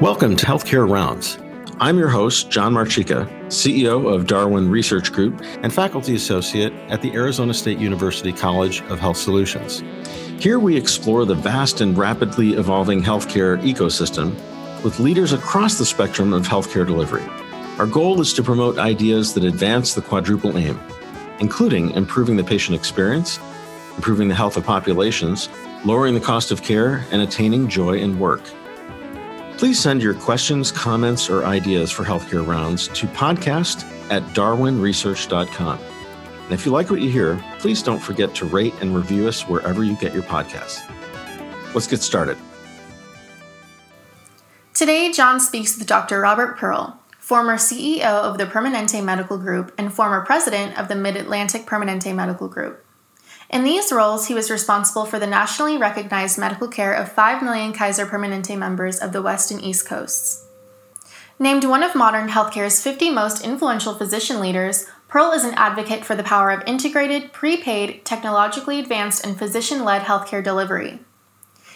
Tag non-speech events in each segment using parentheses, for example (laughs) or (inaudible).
Welcome to Healthcare Rounds. I'm your host, John Marchica, CEO of Darwin Research Group and faculty associate at the Arizona State University College of Health Solutions. Here we explore the vast and rapidly evolving healthcare ecosystem with leaders across the spectrum of healthcare delivery. Our goal is to promote ideas that advance the quadruple aim, including improving the patient experience, improving the health of populations, lowering the cost of care, and attaining joy in work. Please send your questions, comments, or ideas for healthcare rounds to podcast at darwinresearch.com. And if you like what you hear, please don't forget to rate and review us wherever you get your podcasts. Let's get started. Today, John speaks with Dr. Robert Pearl, former CEO of the Permanente Medical Group and former president of the Mid Atlantic Permanente Medical Group. In these roles, he was responsible for the nationally recognized medical care of 5 million Kaiser Permanente members of the West and East Coasts. Named one of modern healthcare's 50 most influential physician leaders, Pearl is an advocate for the power of integrated, prepaid, technologically advanced, and physician led healthcare delivery.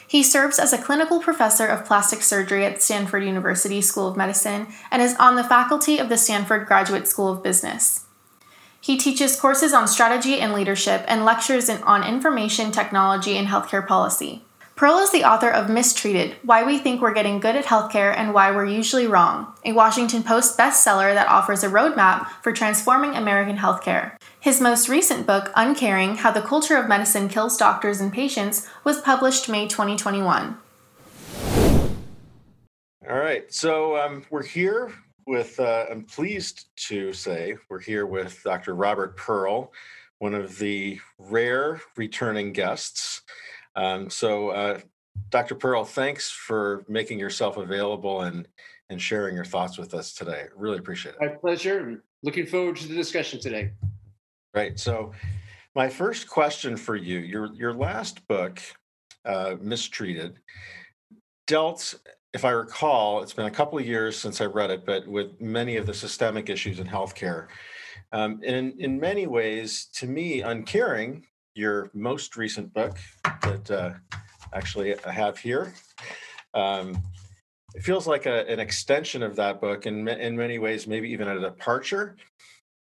He serves as a clinical professor of plastic surgery at Stanford University School of Medicine and is on the faculty of the Stanford Graduate School of Business. He teaches courses on strategy and leadership and lectures on information technology and healthcare policy. Pearl is the author of Mistreated Why We Think We're Getting Good at Healthcare and Why We're Usually Wrong, a Washington Post bestseller that offers a roadmap for transforming American healthcare. His most recent book, Uncaring How the Culture of Medicine Kills Doctors and Patients, was published May 2021. All right, so um, we're here with, uh, I'm pleased to say, we're here with Dr. Robert Pearl, one of the rare returning guests. Um, so, uh, Dr. Pearl, thanks for making yourself available and and sharing your thoughts with us today. Really appreciate it. My pleasure. Looking forward to the discussion today. Right. So, my first question for you: your your last book, uh, "Mistreated," dealt if I recall, it's been a couple of years since I read it, but with many of the systemic issues in healthcare. Um, and in, many ways, to me, Uncaring, your most recent book that uh, actually I have here, um, it feels like a, an extension of that book, and in, in many ways, maybe even a departure.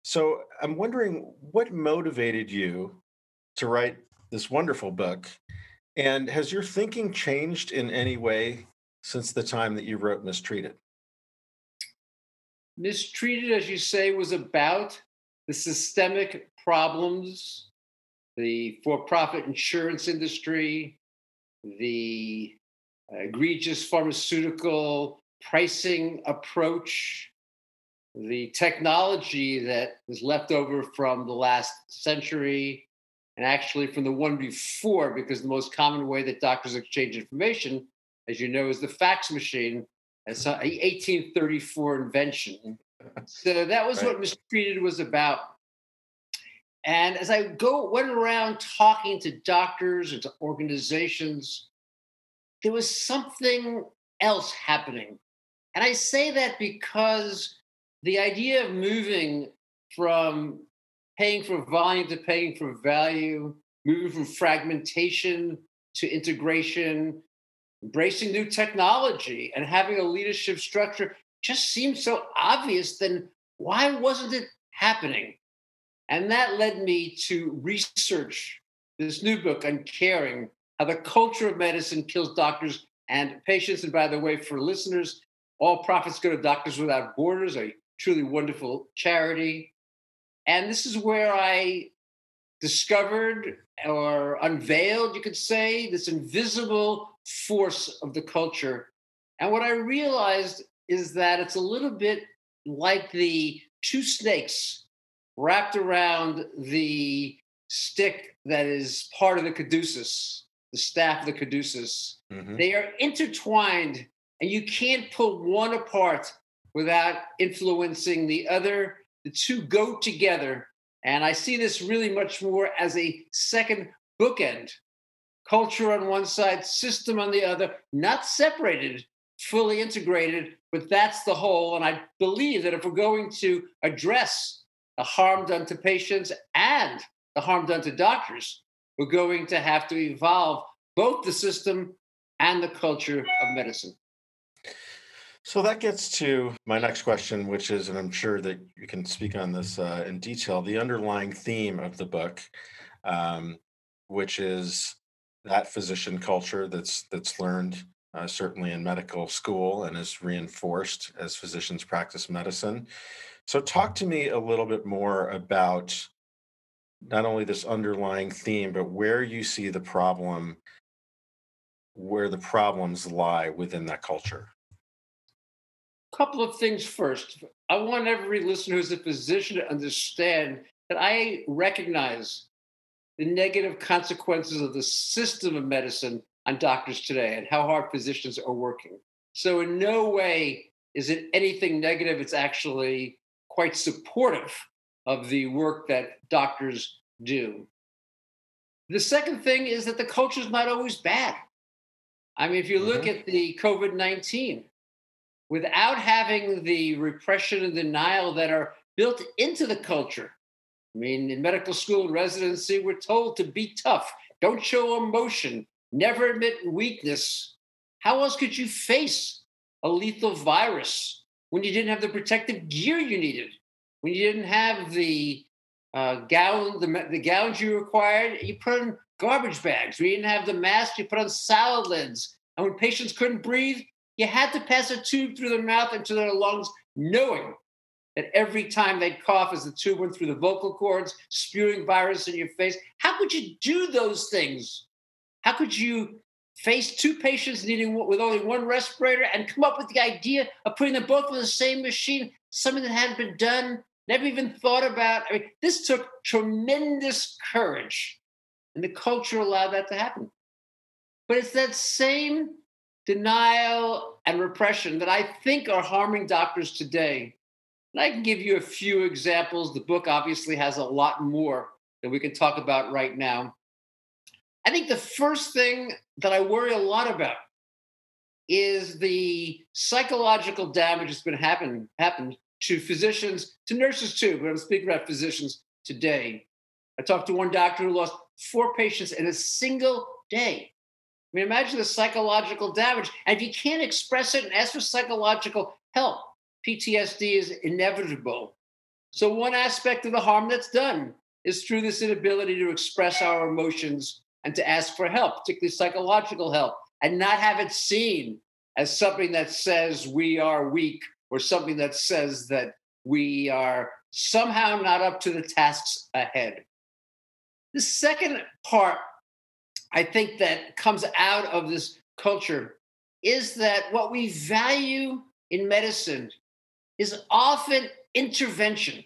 So I'm wondering what motivated you to write this wonderful book? And has your thinking changed in any way since the time that you wrote Mistreated? Mistreated, as you say, was about the systemic problems, the for profit insurance industry, the uh, egregious pharmaceutical pricing approach, the technology that was left over from the last century, and actually from the one before, because the most common way that doctors exchange information as you know, is the fax machine. An 1834 invention. So that was right. what Mistreated was about. And as I go went around talking to doctors and to organizations, there was something else happening. And I say that because the idea of moving from paying for volume to paying for value, moving from fragmentation to integration, embracing new technology and having a leadership structure just seemed so obvious, then why wasn't it happening? And that led me to research this new book Uncaring, How the Culture of Medicine Kills Doctors and Patients. And by the way, for listeners, all profits go to Doctors Without Borders, a truly wonderful charity. And this is where I discovered or unveiled, you could say, this invisible force of the culture. And what I realized is that it's a little bit like the two snakes wrapped around the stick that is part of the caduceus, the staff of the caduceus. Mm-hmm. They are intertwined, and you can't pull one apart without influencing the other. The two go together. And I see this really much more as a second bookend culture on one side, system on the other, not separated, fully integrated, but that's the whole. And I believe that if we're going to address the harm done to patients and the harm done to doctors, we're going to have to evolve both the system and the culture of medicine. So that gets to my next question, which is, and I'm sure that you can speak on this uh, in detail, the underlying theme of the book, um, which is that physician culture that's that's learned uh, certainly in medical school and is reinforced as physicians practice medicine. So, talk to me a little bit more about not only this underlying theme, but where you see the problem, where the problems lie within that culture couple of things first. I want every listener who's a physician to understand that I recognize the negative consequences of the system of medicine on doctors today and how hard physicians are working. So, in no way is it anything negative. It's actually quite supportive of the work that doctors do. The second thing is that the culture is not always bad. I mean, if you look mm-hmm. at the COVID 19, without having the repression and denial that are built into the culture. I mean, in medical school and residency, we're told to be tough, don't show emotion, never admit weakness. How else could you face a lethal virus when you didn't have the protective gear you needed? When you didn't have the uh, gown, the, the gowns you required, you put on garbage bags. We didn't have the mask, you put on salad lids. And when patients couldn't breathe, you had to pass a tube through their mouth into their lungs, knowing that every time they'd cough as the tube went through the vocal cords, spewing virus in your face. How could you do those things? How could you face two patients needing with only one respirator and come up with the idea of putting them both on the same machine, something that hadn't been done, never even thought about? I mean, this took tremendous courage, and the culture allowed that to happen. But it's that same denial, and repression that I think are harming doctors today. And I can give you a few examples. The book obviously has a lot more that we can talk about right now. I think the first thing that I worry a lot about is the psychological damage that's been happen, happened to physicians, to nurses too, but I'm speaking about physicians today. I talked to one doctor who lost four patients in a single day I mean, imagine the psychological damage. And if you can't express it and ask for psychological help, PTSD is inevitable. So, one aspect of the harm that's done is through this inability to express our emotions and to ask for help, particularly psychological help, and not have it seen as something that says we are weak or something that says that we are somehow not up to the tasks ahead. The second part I think that comes out of this culture is that what we value in medicine is often intervention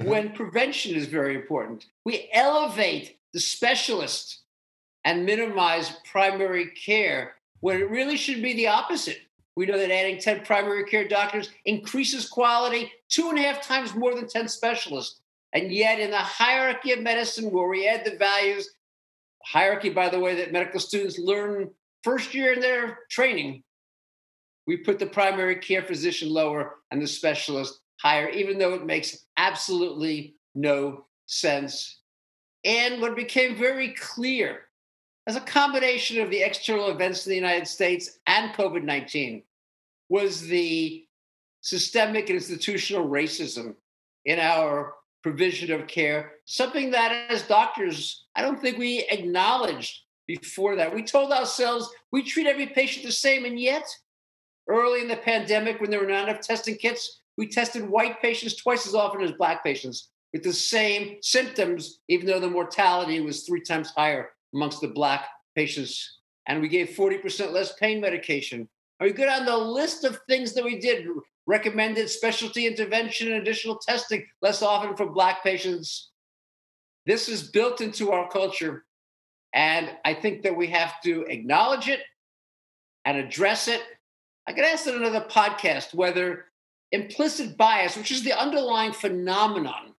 mm-hmm. when prevention is very important. We elevate the specialist and minimize primary care when it really should be the opposite. We know that adding 10 primary care doctors increases quality two and a half times more than 10 specialists. And yet, in the hierarchy of medicine, where we add the values hierarchy, by the way, that medical students learn first year in their training, we put the primary care physician lower and the specialist higher, even though it makes absolutely no sense. And what became very clear as a combination of the external events in the United States and COVID 19 was the systemic and institutional racism in our provision of care, something that as doctors, I don't think we acknowledged before that. We told ourselves we treat every patient the same, and yet, early in the pandemic, when there were not enough testing kits, we tested white patients twice as often as black patients with the same symptoms, even though the mortality was three times higher amongst the black patients. And we gave 40% less pain medication. Are we good on the list of things that we did? Recommended specialty intervention and additional testing less often for Black patients. This is built into our culture. And I think that we have to acknowledge it and address it. I could ask in another podcast whether implicit bias, which is the underlying phenomenon,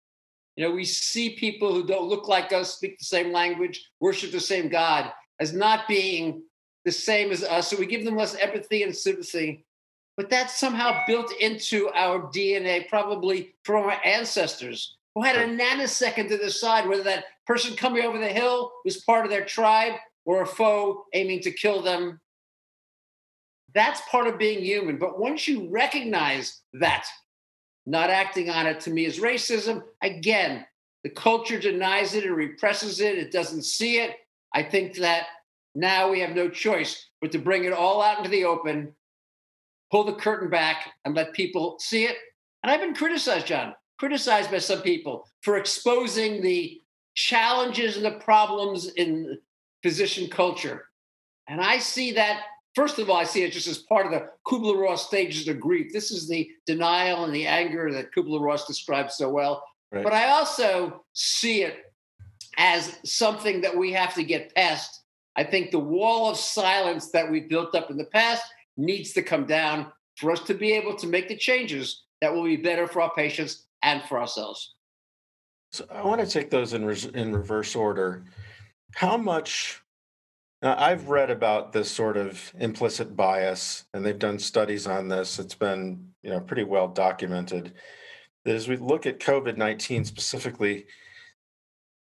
you know, we see people who don't look like us, speak the same language, worship the same God, as not being the same as us. So we give them less empathy and sympathy but that's somehow built into our DNA, probably from our ancestors who had a nanosecond to decide whether that person coming over the hill was part of their tribe or a foe aiming to kill them. That's part of being human. But once you recognize that, not acting on it to me is racism. Again, the culture denies it and represses it. It doesn't see it. I think that now we have no choice but to bring it all out into the open, pull the curtain back, and let people see it. And I've been criticized, John, criticized by some people for exposing the challenges and the problems in physician culture. And I see that, first of all, I see it just as part of the Kubler Ross stages of grief. This is the denial and the anger that Kubler Ross describes so well. Right. But I also see it as something that we have to get past. I think the wall of silence that we built up in the past needs to come down for us to be able to make the changes that will be better for our patients and for ourselves. So I want to take those in, in reverse order. How much now, I've read about this sort of implicit bias, and they've done studies on this. It's been, you know, pretty well documented. That as we look at COVID nineteen specifically,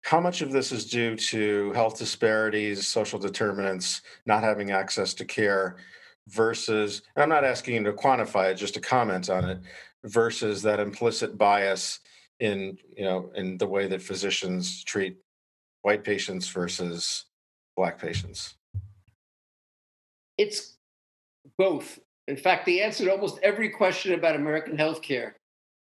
how much of this is due to health disparities, social determinants, not having access to care, versus, and I'm not asking you to quantify it, just to comment on it, versus that implicit bias in, you know, in the way that physicians treat white patients versus black patients? It's both. In fact, the answer to almost every question about American healthcare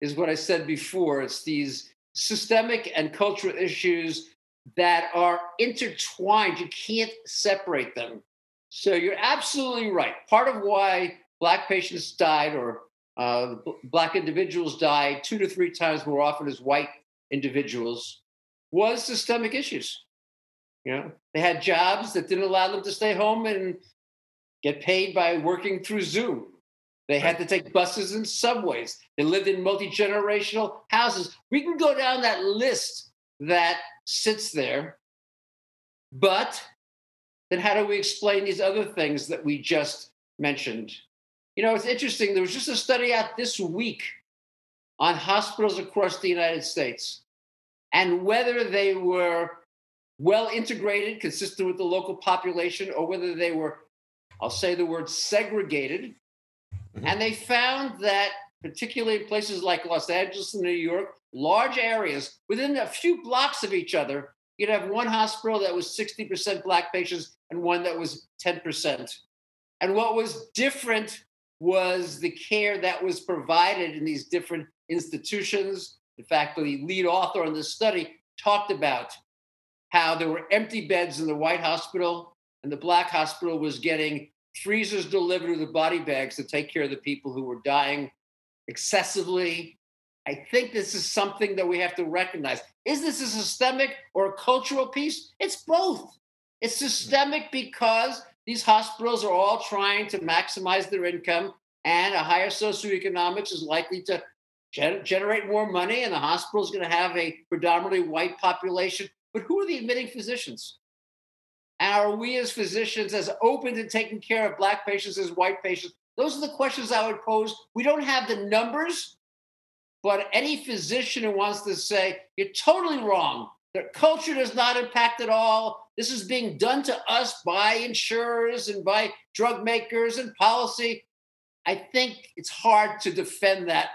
is what I said before. It's these systemic and cultural issues that are intertwined. You can't separate them. So you're absolutely right. Part of why black patients died or uh, black individuals died two to three times more often as white individuals was systemic issues. You know, they had jobs that didn't allow them to stay home and get paid by working through Zoom. They had to take buses and subways. They lived in multi generational houses. We can go down that list that sits there. But then, how do we explain these other things that we just mentioned? You know, it's interesting. There was just a study out this week on hospitals across the United States and whether they were well integrated, consistent with the local population, or whether they were, I'll say the word segregated. Mm-hmm. And they found that, particularly in places like Los Angeles and New York, large areas within a few blocks of each other, you'd have one hospital that was 60% Black patients and one that was 10%. And what was different was the care that was provided in these different institutions. In fact, the lead author on this study talked about how there were empty beds in the white hospital and the black hospital was getting freezers delivered with the body bags to take care of the people who were dying excessively. I think this is something that we have to recognize. Is this a systemic or a cultural piece? It's both. It's hmm. systemic because these hospitals are all trying to maximize their income, and a higher socioeconomics is likely to gen- generate more money, and the hospital is going to have a predominantly white population but who are the admitting physicians? And are we as physicians as open to taking care of black patients as white patients? Those are the questions I would pose. We don't have the numbers, but any physician who wants to say, you're totally wrong, their culture does not impact at all. This is being done to us by insurers and by drug makers and policy. I think it's hard to defend that.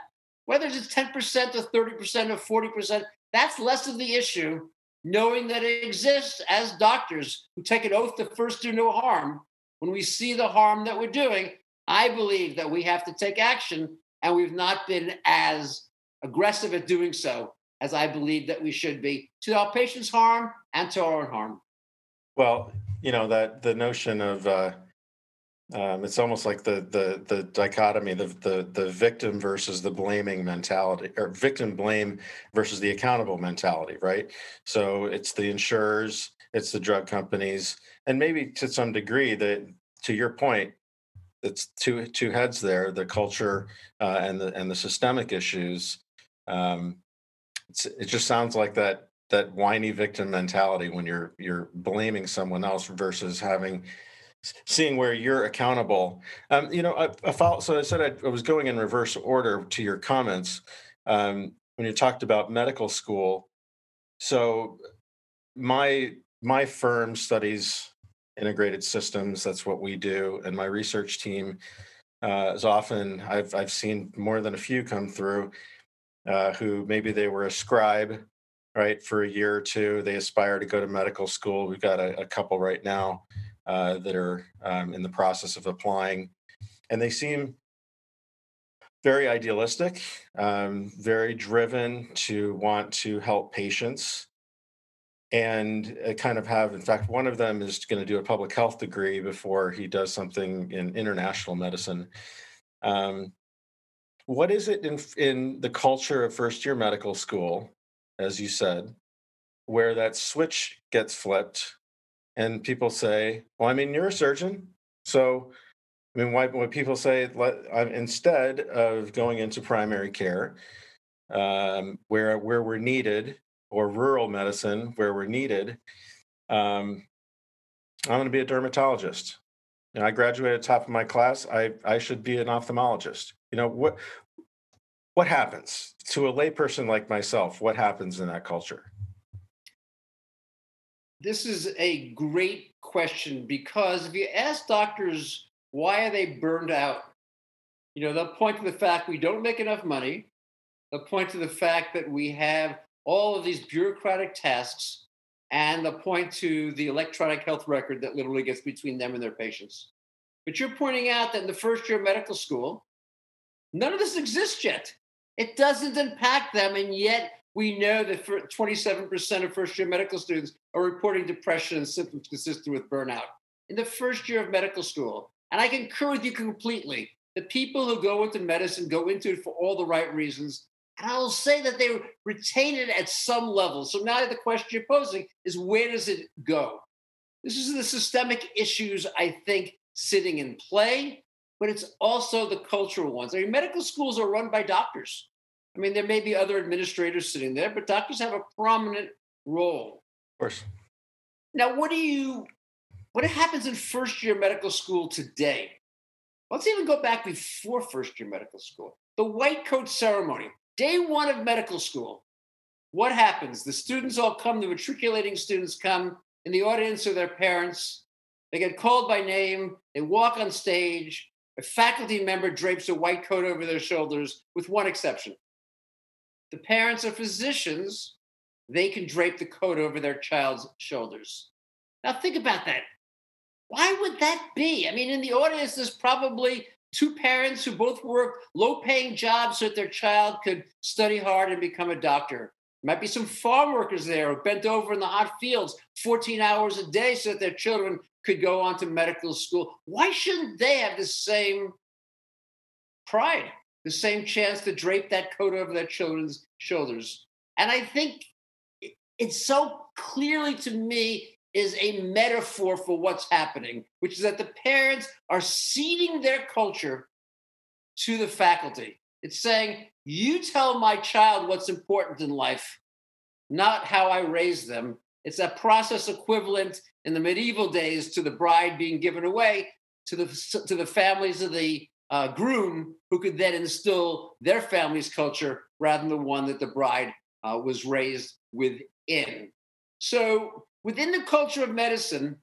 Whether it's 10% or 30% or 40%, that's less of the issue knowing that it exists as doctors who take an oath to first do no harm. When we see the harm that we're doing, I believe that we have to take action, and we've not been as aggressive at doing so as I believe that we should be to our patients' harm and to our own harm. Well, you know that the notion of uh, um, it's almost like the the the dichotomy, the the the victim versus the blaming mentality, or victim blame versus the accountable mentality, right? So it's the insurers, it's the drug companies, and maybe to some degree, that to your point, it's two two heads there: the culture uh, and the and the systemic issues. Um, it just sounds like that that whiny victim mentality when you're you're blaming someone else versus having seeing where you're accountable. Um, you know, I, I follow, so I said I, I, was going in reverse order to your comments um, when you talked about medical school. So my my firm studies integrated systems. That's what we do. And my research team uh, is often, I've, I've seen more than a few come through uh, who maybe they were a scribe, right, for a year or two. They aspire to go to medical school. We've got a, a couple right now uh, that are um, in the process of applying. And they seem very idealistic, um, very driven to want to help patients and uh, kind of have in fact one of them is going to do a public health degree before he does something in international medicine um, what is it in, in the culture of first year medical school as you said where that switch gets flipped and people say well i mean you're a surgeon so i mean why, when people say instead of going into primary care um, where where we're needed or rural medicine where we're needed, um, I'm going to be a dermatologist. You know, I graduated top of my class. I, I should be an ophthalmologist. You know what what happens to a layperson like myself? What happens in that culture? This is a great question because if you ask doctors why are they burned out, you know they'll point to the fact we don't make enough money. They'll point to the fact that we have all of these bureaucratic tasks and they'll point to the electronic health record that literally gets between them and their patients. But you're pointing out that in the first year of medical school, none of this exists yet. It doesn't impact them, and yet we know that 27% of first year medical students are reporting depression and symptoms consistent with burnout in the first year of medical school. And I concur with you completely. The people who go into medicine go into it for all the right reasons. And I will say that they retain it at some level. So now the question you're posing is where does it go? This is the systemic issues, I think, sitting in play, but it's also the cultural ones. I mean, medical schools are run by doctors. I mean, there may be other administrators sitting there, but doctors have a prominent role. Of course. Now, what do you what happens in first year medical school today? Let's even go back before first year medical school. The white coat ceremony. Day one of medical school, what happens? The students all come, the matriculating students come, in the audience are their parents. They get called by name, they walk on stage. A faculty member drapes a white coat over their shoulders, with one exception. The parents are physicians, they can drape the coat over their child's shoulders. Now, think about that. Why would that be? I mean, in the audience, there's probably two parents who both work low paying jobs so that their child could study hard and become a doctor. Might be some farm workers there who bent over in the hot fields 14 hours a day so that their children could go on to medical school. Why shouldn't they have the same pride, the same chance to drape that coat over their children's shoulders? And I think it's so clearly to me is a metaphor for what's happening, which is that the parents are ceding their culture to the faculty. It's saying, you tell my child what's important in life, not how I raise them. It's a process equivalent in the medieval days to the bride being given away to the, to the families of the uh, groom, who could then instill their family's culture rather than the one that the bride uh, was raised within. So within the culture of medicine,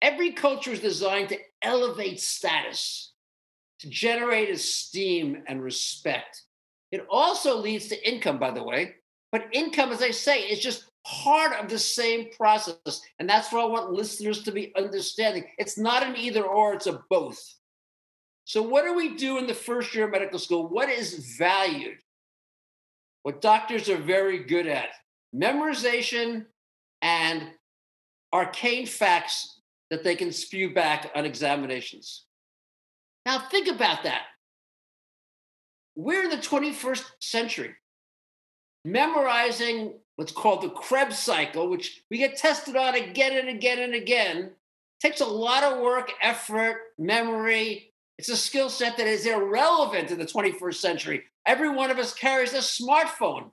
every culture is designed to elevate status, to generate esteem and respect. It also leads to income, by the way. But income, as I say, is just part of the same process. And that's what I want listeners to be understanding. It's not an either or, it's a both. So, what do we do in the first year of medical school? What is valued? What doctors are very good at memorization and arcane facts that they can spew back on examinations. Now, think about that. We're in the 21st century, memorizing what's called the Krebs cycle, which we get tested on again and again and again. Takes a lot of work, effort, memory. It's a skill set that is irrelevant in the 21st century. Every one of us carries a smartphone.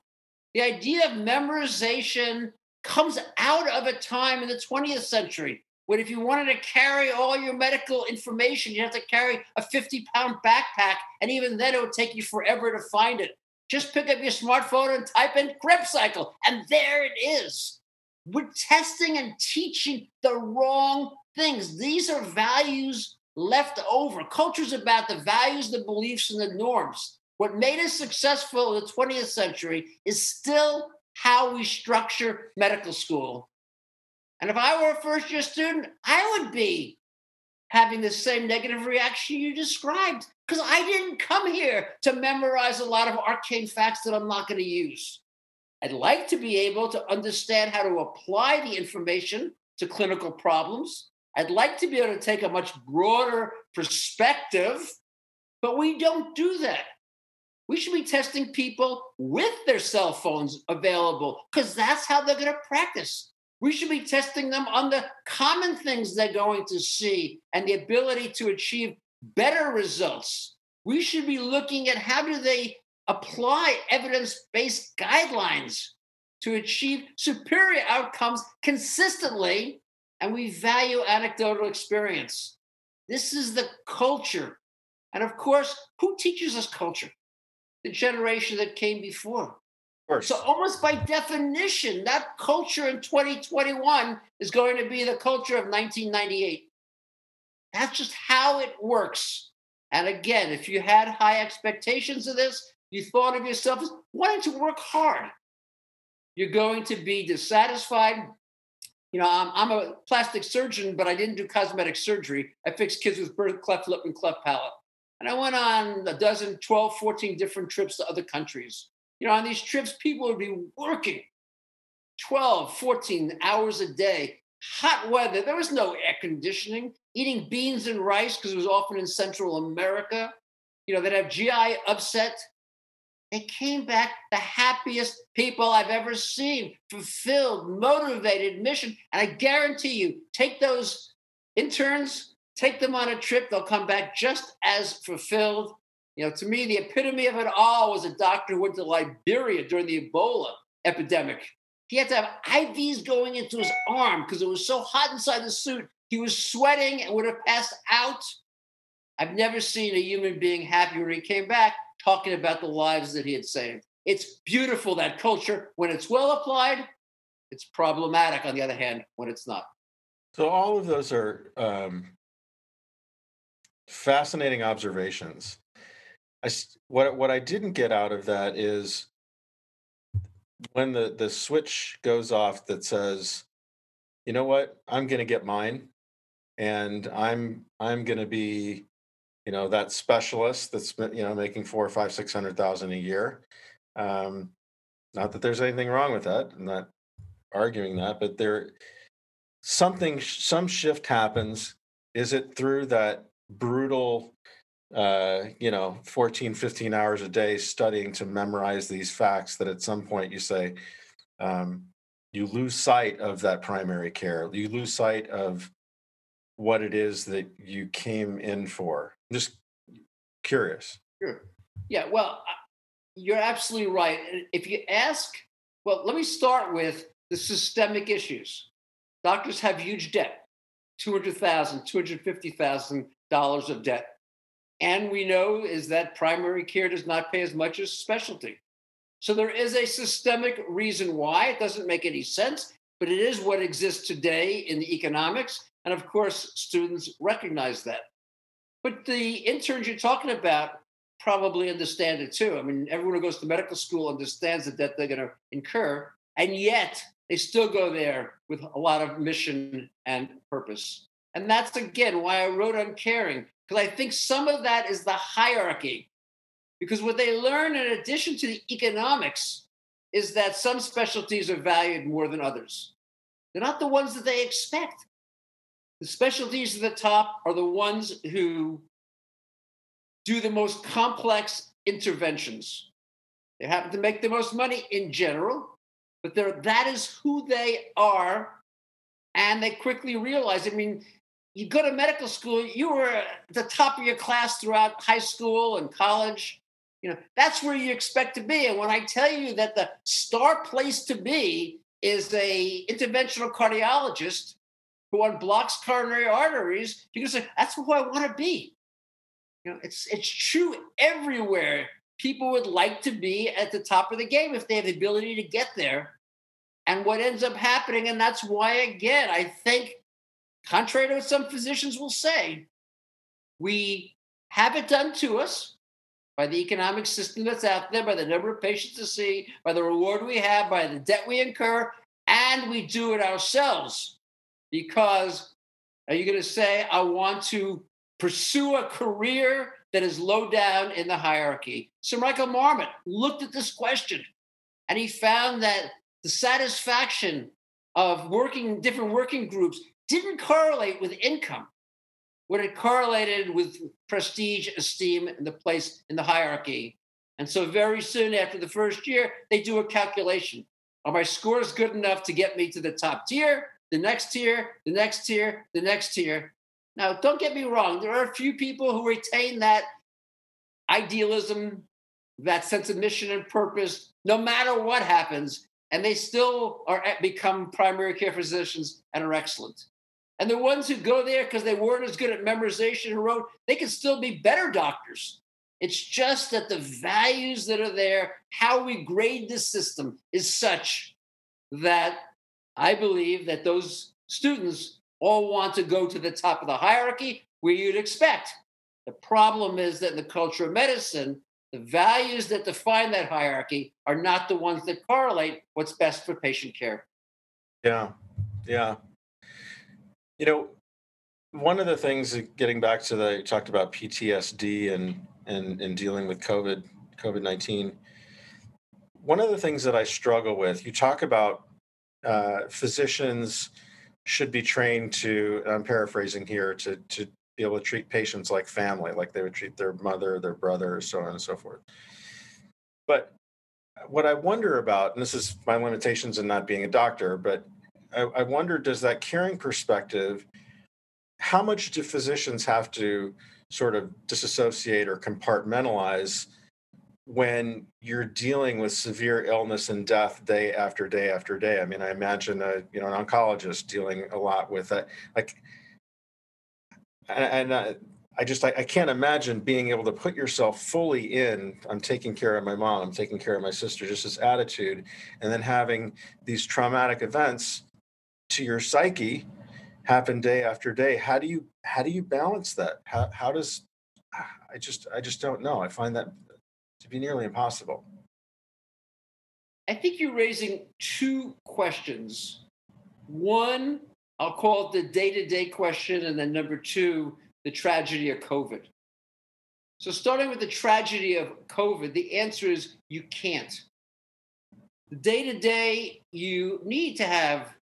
The idea of memorization comes out of a time in the 20th century when if you wanted to carry all your medical information, you have to carry a 50 pound backpack. And even then, it would take you forever to find it. Just pick up your smartphone and type in Krebs cycle, and there it is. We're testing and teaching the wrong things. These are values left over. Culture's about the values, the beliefs, and the norms. What made us successful in the 20th century is still how we structure medical school. And if I were a first year student, I would be having the same negative reaction you described because I didn't come here to memorize a lot of arcane facts that I'm not going to use. I'd like to be able to understand how to apply the information to clinical problems. I'd like to be able to take a much broader perspective, but we don't do that. We should be testing people with their cell phones available because that's how they're going to practice. We should be testing them on the common things they're going to see and the ability to achieve better results. We should be looking at how do they apply evidence-based guidelines to achieve superior outcomes consistently and we value anecdotal experience. This is the culture. And of course, who teaches us culture? The generation that came before. So, almost by definition, that culture in 2021 is going to be the culture of 1998. That's just how it works. And again, if you had high expectations of this, you thought of yourself as wanting to work hard, you're going to be dissatisfied. You know, I'm, I'm a plastic surgeon, but I didn't do cosmetic surgery. I fixed kids with birth cleft lip and cleft palate. And I went on a dozen, 12, 14 different trips to other countries. You know, on these trips, people would be working 12, 14 hours a day, hot weather. There was no air conditioning, eating beans and rice because it was often in Central America. You know, they'd have GI upset. They came back the happiest people I've ever seen, fulfilled, motivated, mission. And I guarantee you, take those interns, take them on a trip, they'll come back just as fulfilled you know, to me, the epitome of it all was a doctor who went to Liberia during the Ebola epidemic. He had to have IVs going into his arm because it was so hot inside the suit. He was sweating and would have passed out. I've never seen a human being happy when he came back talking about the lives that he had saved. It's beautiful, that culture. When it's well applied, it's problematic, on the other hand, when it's not. So, all of those are um, fascinating observations. I what what I didn't get out of that is when the the switch goes off that says, you know what, I'm going to get mine, and I'm I'm going to be, you know, that specialist that's you know making four or five six hundred thousand a year. Um, not that there's anything wrong with that. I'm not arguing that, but there something some shift happens. Is it through that brutal uh, you know 14 15 hours a day studying to memorize these facts that at some point you say um, you lose sight of that primary care. You lose sight of what it is that you came in for. I'm just curious. Sure. Yeah well you're absolutely right. If you ask well let me start with the systemic issues. Doctors have huge debt $200000 $250000 of debt and we know is that primary care does not pay as much as specialty. So there is a systemic reason why. It doesn't make any sense, but it is what exists today in the economics. And of course, students recognize that. But the interns you're talking about probably understand it too. I mean, everyone who goes to medical school understands the debt they're going to incur. And yet they still go there with a lot of mission and purpose. And that's again why I wrote Uncaring because I think some of that is the hierarchy. Because what they learn in addition to the economics is that some specialties are valued more than others. They're not the ones that they expect. The specialties at the top are the ones who do the most complex interventions. They happen to make the most money in general, but that is who they are. And they quickly realize, I mean, you go to medical school, you were at the top of your class throughout high school and college. You know, that's where you expect to be. And when I tell you that the star place to be is a interventional cardiologist who unblocks coronary arteries, you can say, that's who I want to be. You know, it's it's true everywhere. People would like to be at the top of the game if they have the ability to get there. And what ends up happening, and that's why again, I think contrary to what some physicians will say, we have it done to us by the economic system that's out there, by the number of patients to see, by the reward we have, by the debt we incur, and we do it ourselves. Because are you going to say, I want to pursue a career that is low down in the hierarchy? Sir Michael Marmot looked at this question and he found that the satisfaction of working in different working groups didn't correlate with income. What it correlated with prestige, esteem, and the place in the hierarchy. And so, very soon after the first year, they do a calculation. Are my scores good enough to get me to the top tier, the next tier, the next tier, the next tier? Now, don't get me wrong, there are a few people who retain that idealism, that sense of mission and purpose, no matter what happens, and they still are become primary care physicians and are excellent. And the ones who go there because they weren't as good at memorization and rote, they can still be better doctors. It's just that the values that are there, how we grade the system is such that I believe that those students all want to go to the top of the hierarchy where you'd expect. The problem is that in the culture of medicine, the values that define that hierarchy are not the ones that correlate what's best for patient care. Yeah, yeah. You know, one of the things getting back to the you talked about PTSD and and and dealing with COVID COVID nineteen. One of the things that I struggle with, you talk about uh, physicians should be trained to. I'm paraphrasing here to to be able to treat patients like family, like they would treat their mother, their brother, so on and so forth. But what I wonder about, and this is my limitations in not being a doctor, but I, I wonder does that caring perspective, how much do physicians have to sort of disassociate or compartmentalize when you're dealing with severe illness and death day after day after day? I mean, I imagine a you know an oncologist dealing a lot with that, like, and, and uh, I just I, I, can't imagine being able to put yourself fully in. I'm taking care of my mom. I'm taking care of my sister. Just this attitude, and then having these traumatic events to your psyche happen day after day. How do you how do you balance that? How, how does i just i just don't know. I find that to be nearly impossible. I think you're raising two questions. One i'll call it the day-to-day question and then number two the tragedy of covid. So starting with the tragedy of covid the answer is you can't. The day-to-day you need to have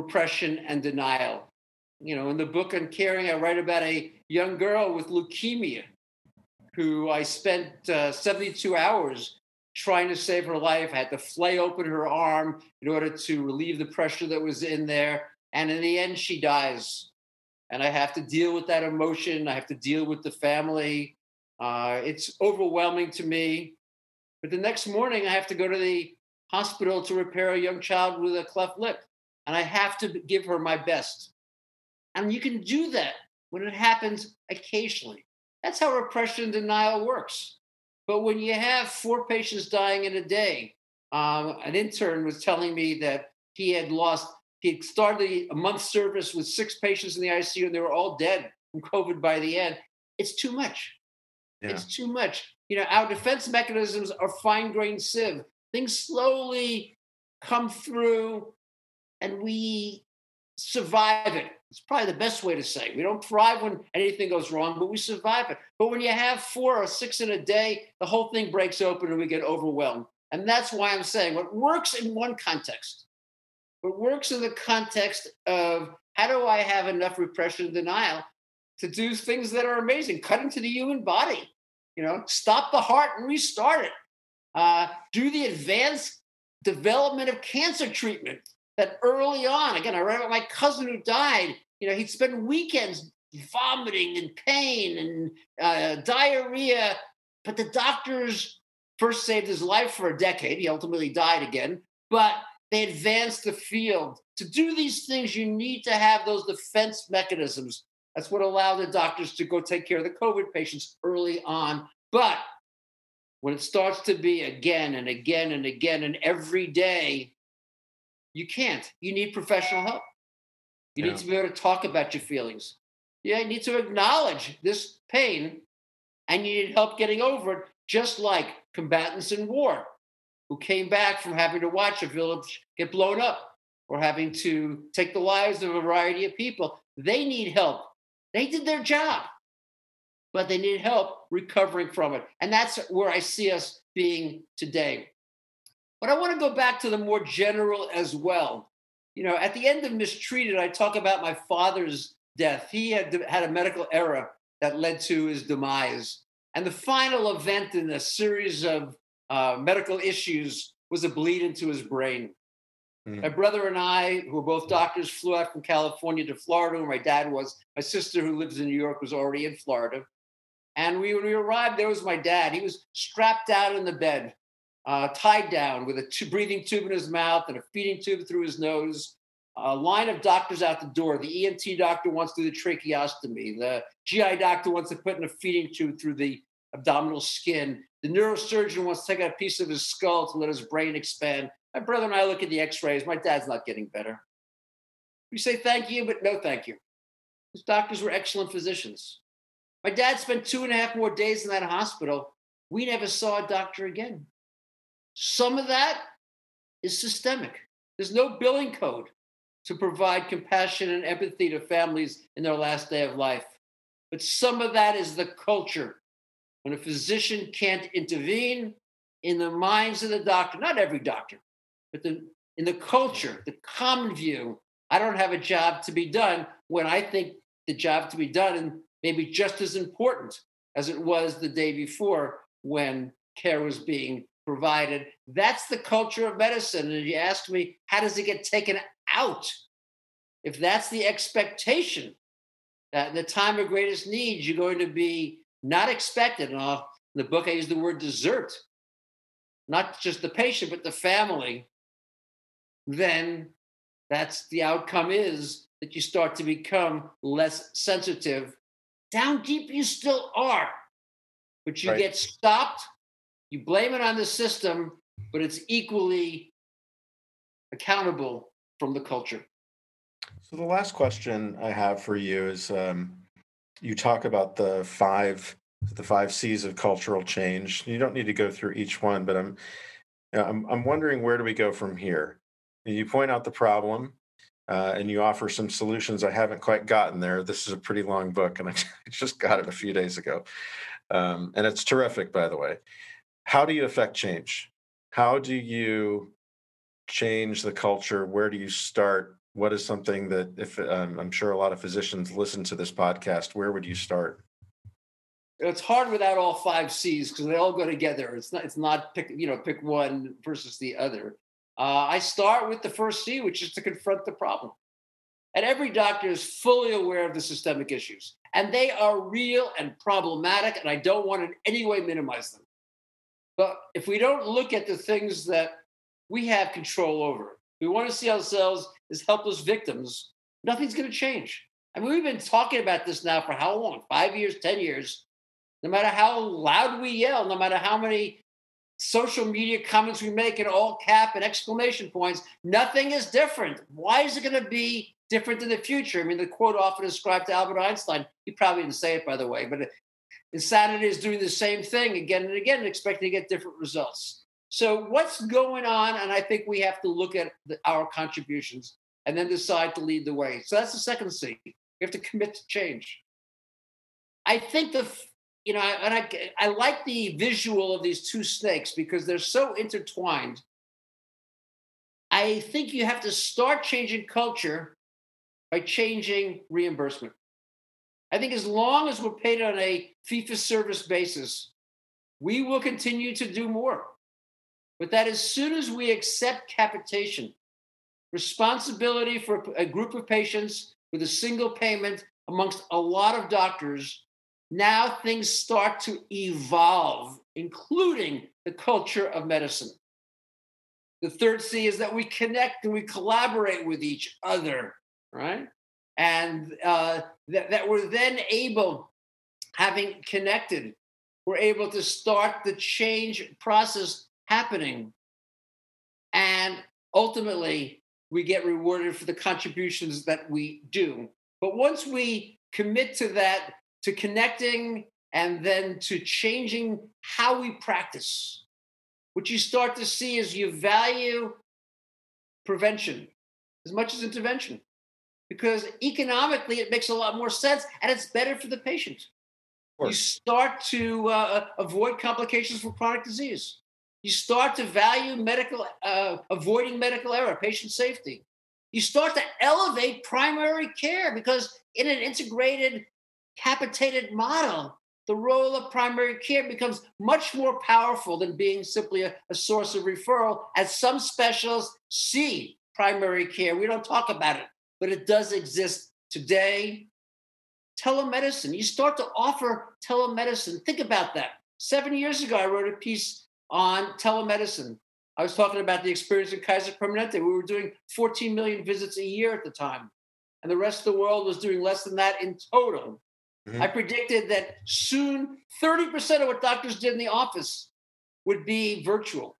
repression and denial. You know, in the book Uncaring, I write about a young girl with leukemia who I spent uh, 72 hours trying to save her life. I had to flay open her arm in order to relieve the pressure that was in there. And in the end, she dies. And I have to deal with that emotion. I have to deal with the family. Uh, it's overwhelming to me. But the next morning, I have to go to the hospital to repair a young child with a cleft lip and I have to give her my best. And you can do that when it happens occasionally. That's how repression and denial works. But when you have four patients dying in a day, um, an intern was telling me that he had lost, he had started a month service with six patients in the ICU and they were all dead from COVID by the end. It's too much. Yeah. It's too much. You know, our defense mechanisms are fine grained sieve. Things slowly come through and we survive it. It's probably the best way to say. It. We don't thrive when anything goes wrong, but we survive it. But when you have four or six in a day, the whole thing breaks open and we get overwhelmed. And that's why I'm saying what works in one context, what works in the context of how do I have enough repression and denial to do things that are amazing, cut into the human body, you know, stop the heart and restart it, uh, do the advanced development of cancer treatment that early on, again, I about my cousin who died. You know, he'd spend weekends vomiting and pain and uh, diarrhea, but the doctors first saved his life for a decade. He ultimately died again, but they advanced the field. To do these things, you need to have those defense mechanisms. That's what allowed the doctors to go take care of the COVID patients early on. But when it starts to be again and again and again and every day, you can't. You need professional help. You yeah. need to be able to talk about your feelings. Yeah, you need to acknowledge this pain and you need help getting over it, just like combatants in war who came back from having to watch a village get blown up or having to take the lives of a variety of people. They need help. They did their job, but they need help recovering from it. And that's where I see us being today. But I want to go back to the more general as well. You know, at the end of Mistreated, I talk about my father's death. He had had a medical error that led to his demise. And the final event in a series of uh, medical issues was a bleed into his brain. Mm. My brother and I, who were both doctors, flew out from California to Florida, where my dad was. My sister, who lives in New York, was already in Florida. And we, when we arrived, there was my dad. He was strapped out in the bed, uh, tied down with a t- breathing tube in his mouth and a feeding tube through his nose. A line of doctors out the door. The ENT doctor wants to do the tracheostomy. The GI doctor wants to put in a feeding tube through the abdominal skin. The neurosurgeon wants to take out a piece of his skull to let his brain expand. My brother and I look at the x rays. My dad's not getting better. We say thank you, but no thank you. His doctors were excellent physicians. My dad spent two and a half more days in that hospital. We never saw a doctor again. Some of that is systemic. There's no billing code to provide compassion and empathy to families in their last day of life. But some of that is the culture when a physician can't intervene in the minds of the doctor, not every doctor, but the, in the culture, the common view, I don't have a job to be done when I think the job to be done and maybe just as important as it was the day before when care was being provided. That's the culture of medicine. And you ask me, how does it get taken out? If that's the expectation, that in the time of greatest need, you're going to be not expected. And uh, in the book, I use the word desert, not just the patient, but the family. Then that's the outcome is that you start to become less sensitive. Down deep, you still are, but you right. get stopped. You blame it on the system, but it's equally accountable from the culture. So the last question I have for you is um, you talk about the five the five C's of cultural change. You don't need to go through each one, but I'm I'm, I'm wondering where do we go from here? You point out the problem, uh, and you offer some solutions. I haven't quite gotten there. This is a pretty long book, and (laughs) I just got it a few days ago, um, and it's terrific, by the way. How do you affect change? How do you change the culture? Where do you start? what is something that if um, i'm sure a lot of physicians listen to this podcast where would you start it's hard without all five c's because they all go together it's not it's not pick you know pick one versus the other uh, i start with the first c which is to confront the problem and every doctor is fully aware of the systemic issues and they are real and problematic and i don't want in any way minimize them but if we don't look at the things that we have control over we want to see ourselves as helpless victims, nothing's going to change. I mean, we've been talking about this now for how long? Five years, 10 years. No matter how loud we yell, no matter how many social media comments we make in all cap and exclamation points, nothing is different. Why is it going to be different in the future? I mean, the quote often ascribed to Albert Einstein, he probably didn't say it, by the way, but insanity is doing the same thing again and again, expecting to get different results. So, what's going on? And I think we have to look at the, our contributions and then decide to lead the way. So, that's the second C. We have to commit to change. I think the, you know, and I, I like the visual of these two snakes because they're so intertwined. I think you have to start changing culture by changing reimbursement. I think as long as we're paid on a for service basis, we will continue to do more but that as soon as we accept capitation, responsibility for a group of patients with a single payment amongst a lot of doctors, now things start to evolve, including the culture of medicine. The third C is that we connect and we collaborate with each other, right? And uh, that, that we're then able, having connected, we're able to start the change process happening. And ultimately, we get rewarded for the contributions that we do. But once we commit to that, to connecting and then to changing how we practice, what you start to see is you value prevention as much as intervention because economically it makes a lot more sense and it's better for the patient. You start to uh, avoid complications from chronic disease. You start to value medical, uh, avoiding medical error, patient safety. You start to elevate primary care because in an integrated, capitated model, the role of primary care becomes much more powerful than being simply a, a source of referral, as some specialists see primary care. We don't talk about it, but it does exist today. Telemedicine, you start to offer telemedicine. Think about that. Seven years ago, I wrote a piece on telemedicine. I was talking about the experience in Kaiser Permanente. We were doing 14 million visits a year at the time, and the rest of the world was doing less than that in total. Mm-hmm. I predicted that soon 30% of what doctors did in the office would be virtual.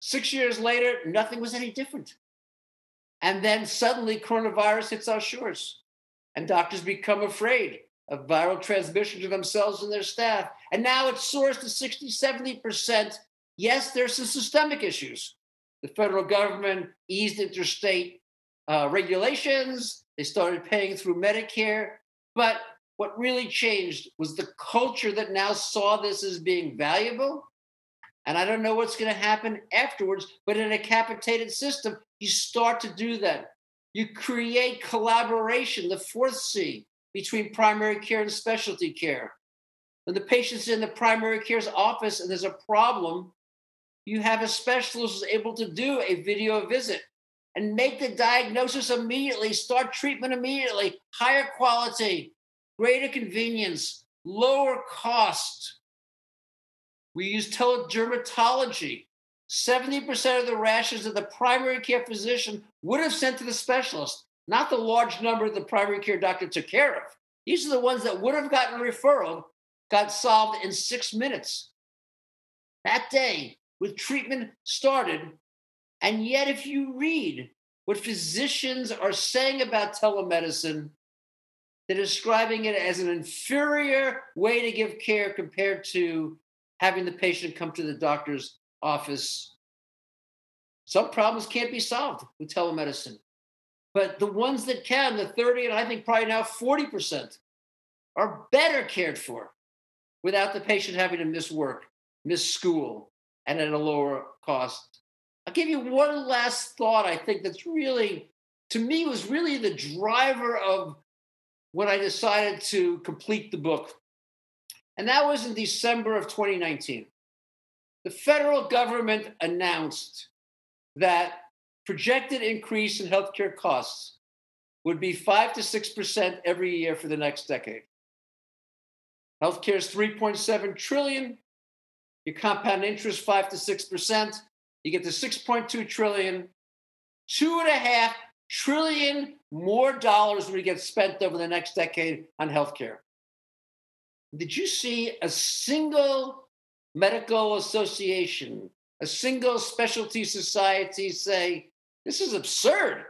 Six years later, nothing was any different. And then suddenly coronavirus hits our shores, and doctors become afraid of viral transmission to themselves and their staff. And now it soars to 60, 70%. Yes, there's some systemic issues. The federal government eased interstate uh, regulations, they started paying through Medicare. But what really changed was the culture that now saw this as being valuable. And I don't know what's going to happen afterwards, but in a capitated system, you start to do that. You create collaboration, the fourth C, between primary care and specialty care. When the patient's in the primary care's office and there's a problem, you have a specialist who's able to do a video visit and make the diagnosis immediately, start treatment immediately, higher quality, greater convenience, lower cost. We use teledermatology. 70% of the rashes that the primary care physician would have sent to the specialist, not the large number the primary care doctor took care of. These are the ones that would have gotten referral, got solved in six minutes. That day, with treatment started, and yet, if you read what physicians are saying about telemedicine, they're describing it as an inferior way to give care compared to having the patient come to the doctor's office. Some problems can't be solved with telemedicine, but the ones that can, the 30 and I think probably now 40%, are better cared for without the patient having to miss work, miss school, and at a lower cost I'll give you one last thought I think that's really, to me, was really the driver of when I decided to complete the book. And that was in December of 2019. The federal government announced that projected increase in healthcare costs would be 5 to 6% every year for the next decade. Healthcare is 3.7 trillion. Your compound interest 5 to 6%. You get the 6.2 trillion, two and a half trillion more dollars will get spent over the next decade on healthcare. Did you see a single medical association, a single specialty society say, this is absurd?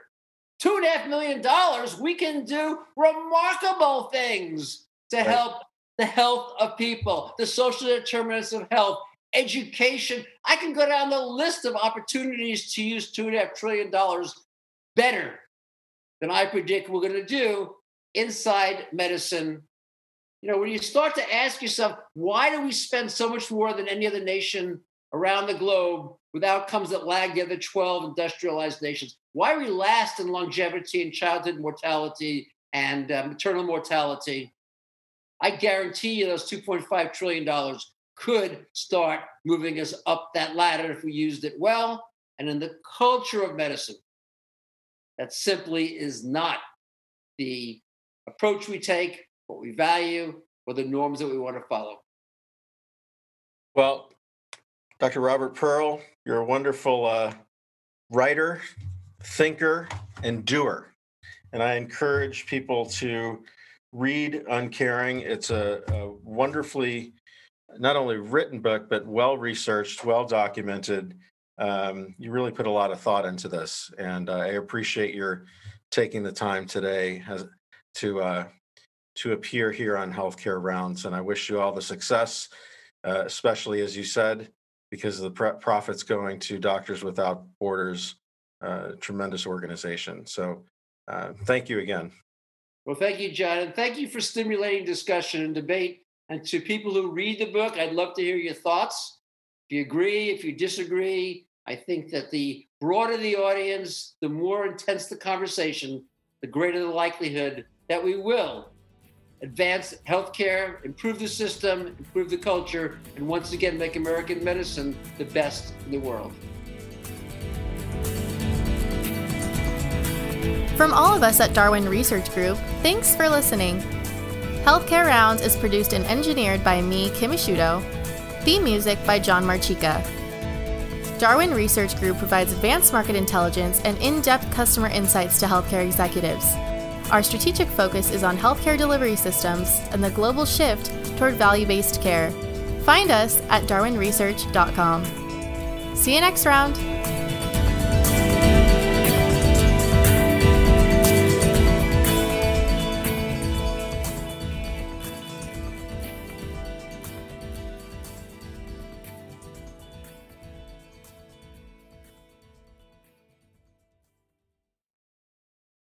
Two and a half million dollars, we can do remarkable things to right. help the health of people, the social determinants of health, education. I can go down the list of opportunities to use two and a half trillion dollars better than I predict we're going to do inside medicine. You know, when you start to ask yourself, why do we spend so much more than any other nation around the globe with outcomes that lag the other 12 industrialized nations? Why we last in longevity and childhood mortality and uh, maternal mortality? I guarantee you those $2.5 trillion could start moving us up that ladder if we used it well. And in the culture of medicine, that simply is not the approach we take, what we value, or the norms that we want to follow. Well, Dr. Robert Pearl, you're a wonderful uh, writer, thinker, and doer. And I encourage people to read Uncaring. It's a, a wonderfully not only written book, but well researched, well documented. Um, you really put a lot of thought into this, and uh, I appreciate your taking the time today to uh, to appear here on Healthcare Rounds. And I wish you all the success, uh, especially as you said, because the pre- profits going to Doctors Without Borders, uh, tremendous organization. So uh, thank you again. Well, thank you, John, and thank you for stimulating discussion and debate. And to people who read the book, I'd love to hear your thoughts. If you agree, if you disagree, I think that the broader the audience, the more intense the conversation, the greater the likelihood that we will advance healthcare, improve the system, improve the culture, and once again make American medicine the best in the world. From all of us at Darwin Research Group, thanks for listening. Healthcare Rounds is produced and engineered by me, Kim Ashudo. Theme music by John Marchica. Darwin Research Group provides advanced market intelligence and in depth customer insights to healthcare executives. Our strategic focus is on healthcare delivery systems and the global shift toward value based care. Find us at darwinresearch.com. See you next round.